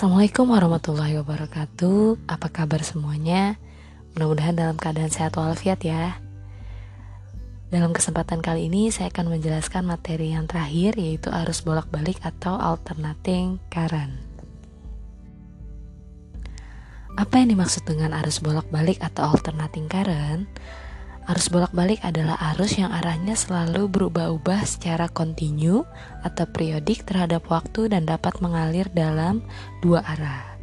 Assalamualaikum warahmatullahi wabarakatuh Apa kabar semuanya? Mudah-mudahan dalam keadaan sehat walafiat ya Dalam kesempatan kali ini saya akan menjelaskan materi yang terakhir Yaitu arus bolak-balik atau alternating current Apa yang dimaksud dengan arus bolak-balik atau alternating current? Arus bolak-balik adalah arus yang arahnya selalu berubah-ubah secara kontinu atau periodik terhadap waktu dan dapat mengalir dalam dua arah.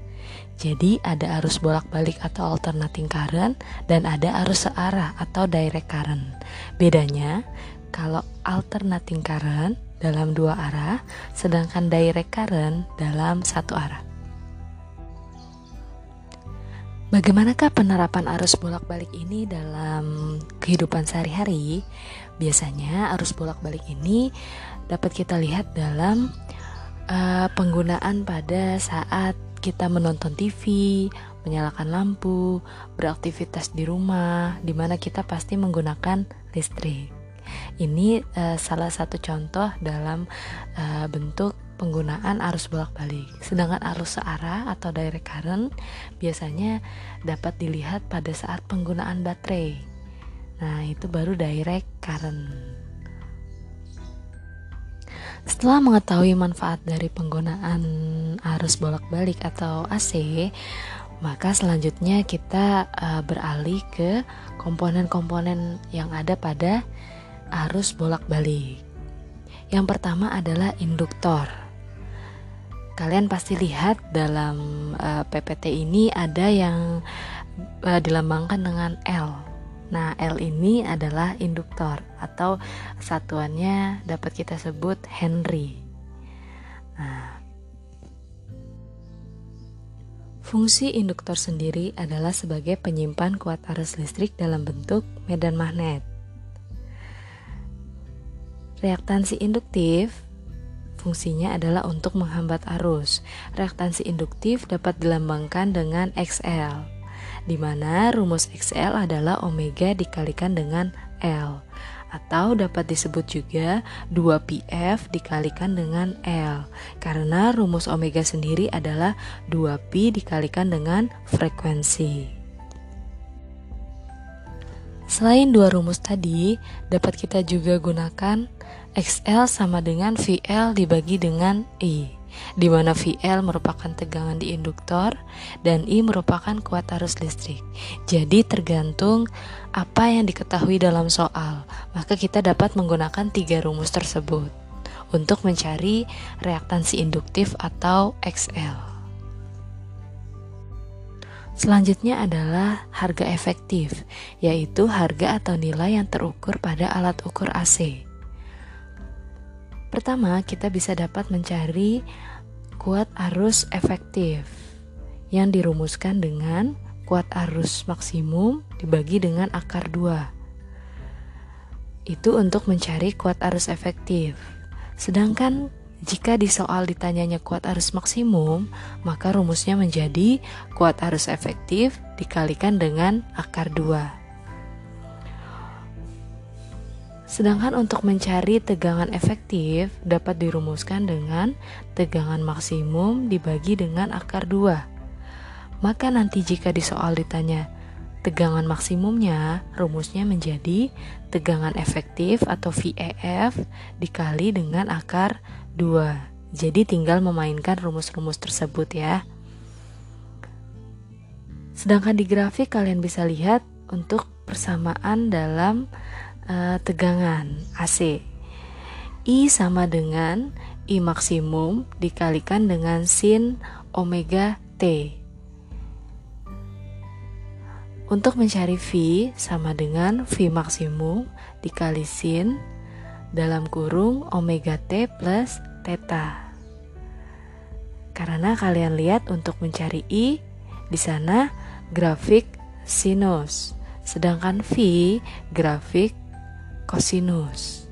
Jadi ada arus bolak-balik atau alternating current dan ada arus searah atau direct current. Bedanya, kalau alternating current dalam dua arah, sedangkan direct current dalam satu arah. Bagaimanakah penerapan arus bolak-balik ini dalam kehidupan sehari-hari? Biasanya arus bolak-balik ini dapat kita lihat dalam uh, penggunaan pada saat kita menonton TV, menyalakan lampu, beraktivitas di rumah, di mana kita pasti menggunakan listrik. Ini uh, salah satu contoh dalam uh, bentuk penggunaan arus bolak-balik. Sedangkan arus searah atau direct current biasanya dapat dilihat pada saat penggunaan baterai. Nah, itu baru direct current. Setelah mengetahui manfaat dari penggunaan arus bolak-balik atau AC, maka selanjutnya kita uh, beralih ke komponen-komponen yang ada pada arus bolak-balik. Yang pertama adalah induktor. Kalian pasti lihat dalam uh, eh, PPT ini ada yang uh, dilambangkan dengan L. Nah, L ini adalah induktor atau satuannya dapat kita sebut Henry. Nah, fungsi induktor sendiri adalah sebagai penyimpan kuat arus listrik dalam bentuk medan magnet. Reaktansi induktif Fungsinya adalah untuk menghambat arus. Reaktansi induktif dapat dilambangkan dengan XL, di mana rumus XL adalah omega dikalikan dengan L atau dapat disebut juga 2PF dikalikan dengan L karena rumus omega sendiri adalah 2Pi dikalikan dengan frekuensi. Selain dua rumus tadi, dapat kita juga gunakan XL sama dengan VL dibagi dengan I, di mana VL merupakan tegangan di induktor dan I merupakan kuat arus listrik. Jadi tergantung apa yang diketahui dalam soal, maka kita dapat menggunakan tiga rumus tersebut untuk mencari reaktansi induktif atau XL. Selanjutnya adalah harga efektif, yaitu harga atau nilai yang terukur pada alat ukur AC. Pertama, kita bisa dapat mencari kuat arus efektif yang dirumuskan dengan kuat arus maksimum dibagi dengan akar 2. Itu untuk mencari kuat arus efektif. Sedangkan jika di soal ditanyanya kuat arus maksimum, maka rumusnya menjadi kuat arus efektif dikalikan dengan akar 2. Sedangkan untuk mencari tegangan efektif dapat dirumuskan dengan tegangan maksimum dibagi dengan akar 2. Maka nanti jika di soal ditanya tegangan maksimumnya, rumusnya menjadi tegangan efektif atau VEF dikali dengan akar 2. Jadi tinggal memainkan rumus-rumus tersebut ya. Sedangkan di grafik kalian bisa lihat untuk persamaan dalam uh, tegangan AC. I sama dengan I maksimum dikalikan dengan sin omega T. Untuk mencari V sama dengan V maksimum dikali sin dalam kurung omega T plus theta. Karena kalian lihat untuk mencari I di sana grafik sinus, sedangkan V grafik kosinus.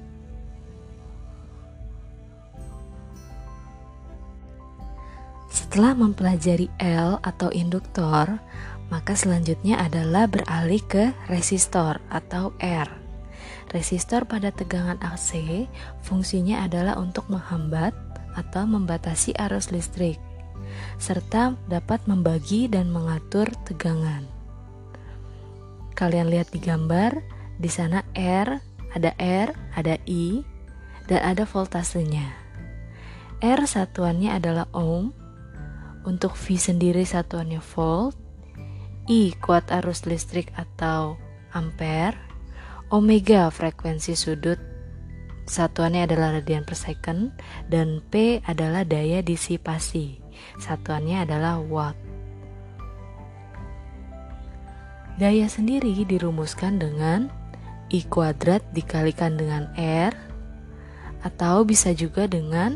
Setelah mempelajari L atau induktor, maka selanjutnya adalah beralih ke resistor atau R. Resistor pada tegangan AC fungsinya adalah untuk menghambat atau membatasi arus listrik serta dapat membagi dan mengatur tegangan. Kalian lihat di gambar, di sana R, ada R, ada I, dan ada voltasenya. R satuannya adalah ohm, untuk V sendiri satuannya volt, I kuat arus listrik atau ampere, omega frekuensi sudut satuannya adalah radian per second, dan P adalah daya disipasi, satuannya adalah watt. Daya sendiri dirumuskan dengan I kuadrat dikalikan dengan R atau bisa juga dengan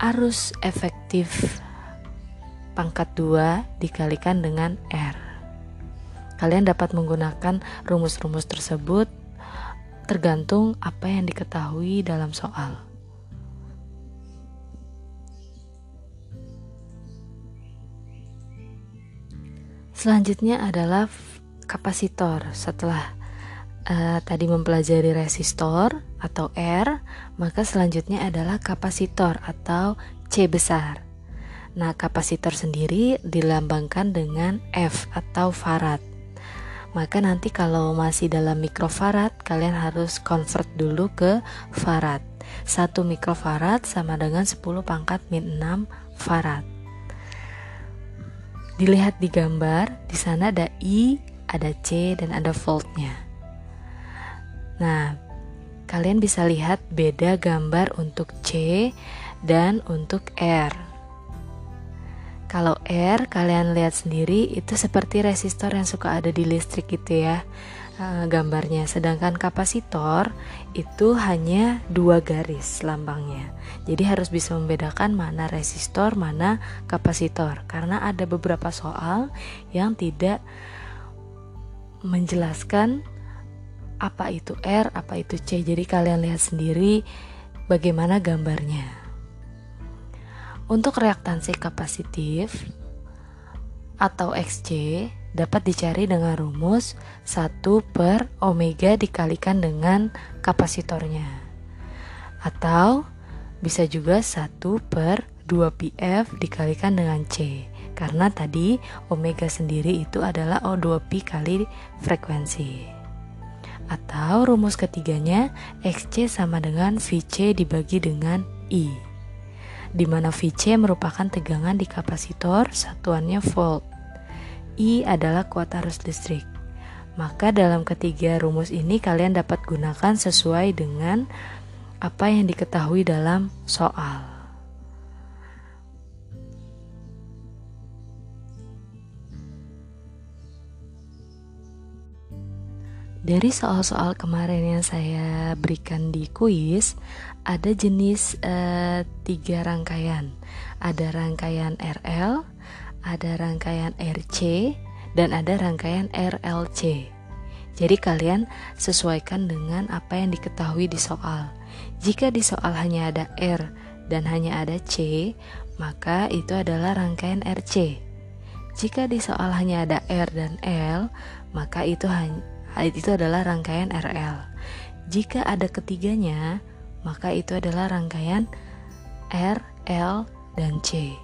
arus efektif pangkat 2 dikalikan dengan R. Kalian dapat menggunakan rumus-rumus tersebut tergantung apa yang diketahui dalam soal. Selanjutnya adalah kapasitor. Setelah uh, tadi mempelajari resistor atau R, maka selanjutnya adalah kapasitor atau C besar. Nah, kapasitor sendiri dilambangkan dengan F atau farad. Maka nanti kalau masih dalam mikrofarad, kalian harus convert dulu ke farad. 1 mikrofarad sama dengan 10 pangkat min 6 farad. Dilihat di gambar, di sana ada I, ada C, dan ada voltnya. Nah, kalian bisa lihat beda gambar untuk C dan untuk R. R, kalian lihat sendiri itu seperti resistor yang suka ada di listrik gitu ya. Eh, gambarnya. Sedangkan kapasitor itu hanya dua garis lambangnya. Jadi harus bisa membedakan mana resistor, mana kapasitor. Karena ada beberapa soal yang tidak menjelaskan apa itu R, apa itu C. Jadi kalian lihat sendiri bagaimana gambarnya. Untuk reaktansi kapasitif atau XC dapat dicari dengan rumus 1 per omega dikalikan dengan kapasitornya. Atau bisa juga 1 per 2 PF dikalikan dengan C. Karena tadi omega sendiri itu adalah O2Pi kali frekuensi. Atau rumus ketiganya XC sama dengan VC dibagi dengan I di mana VC merupakan tegangan di kapasitor, satuannya volt. I adalah kuat arus listrik. Maka dalam ketiga rumus ini kalian dapat gunakan sesuai dengan apa yang diketahui dalam soal. Dari soal-soal kemarin yang saya berikan di kuis, ada jenis uh, tiga rangkaian. Ada rangkaian RL, ada rangkaian RC dan ada rangkaian RLC. Jadi kalian sesuaikan dengan apa yang diketahui di soal. Jika di soal hanya ada R dan hanya ada C, maka itu adalah rangkaian RC. Jika di soal hanya ada R dan L, maka itu hanya itu adalah rangkaian RL. Jika ada ketiganya, maka itu adalah rangkaian R, L, dan C.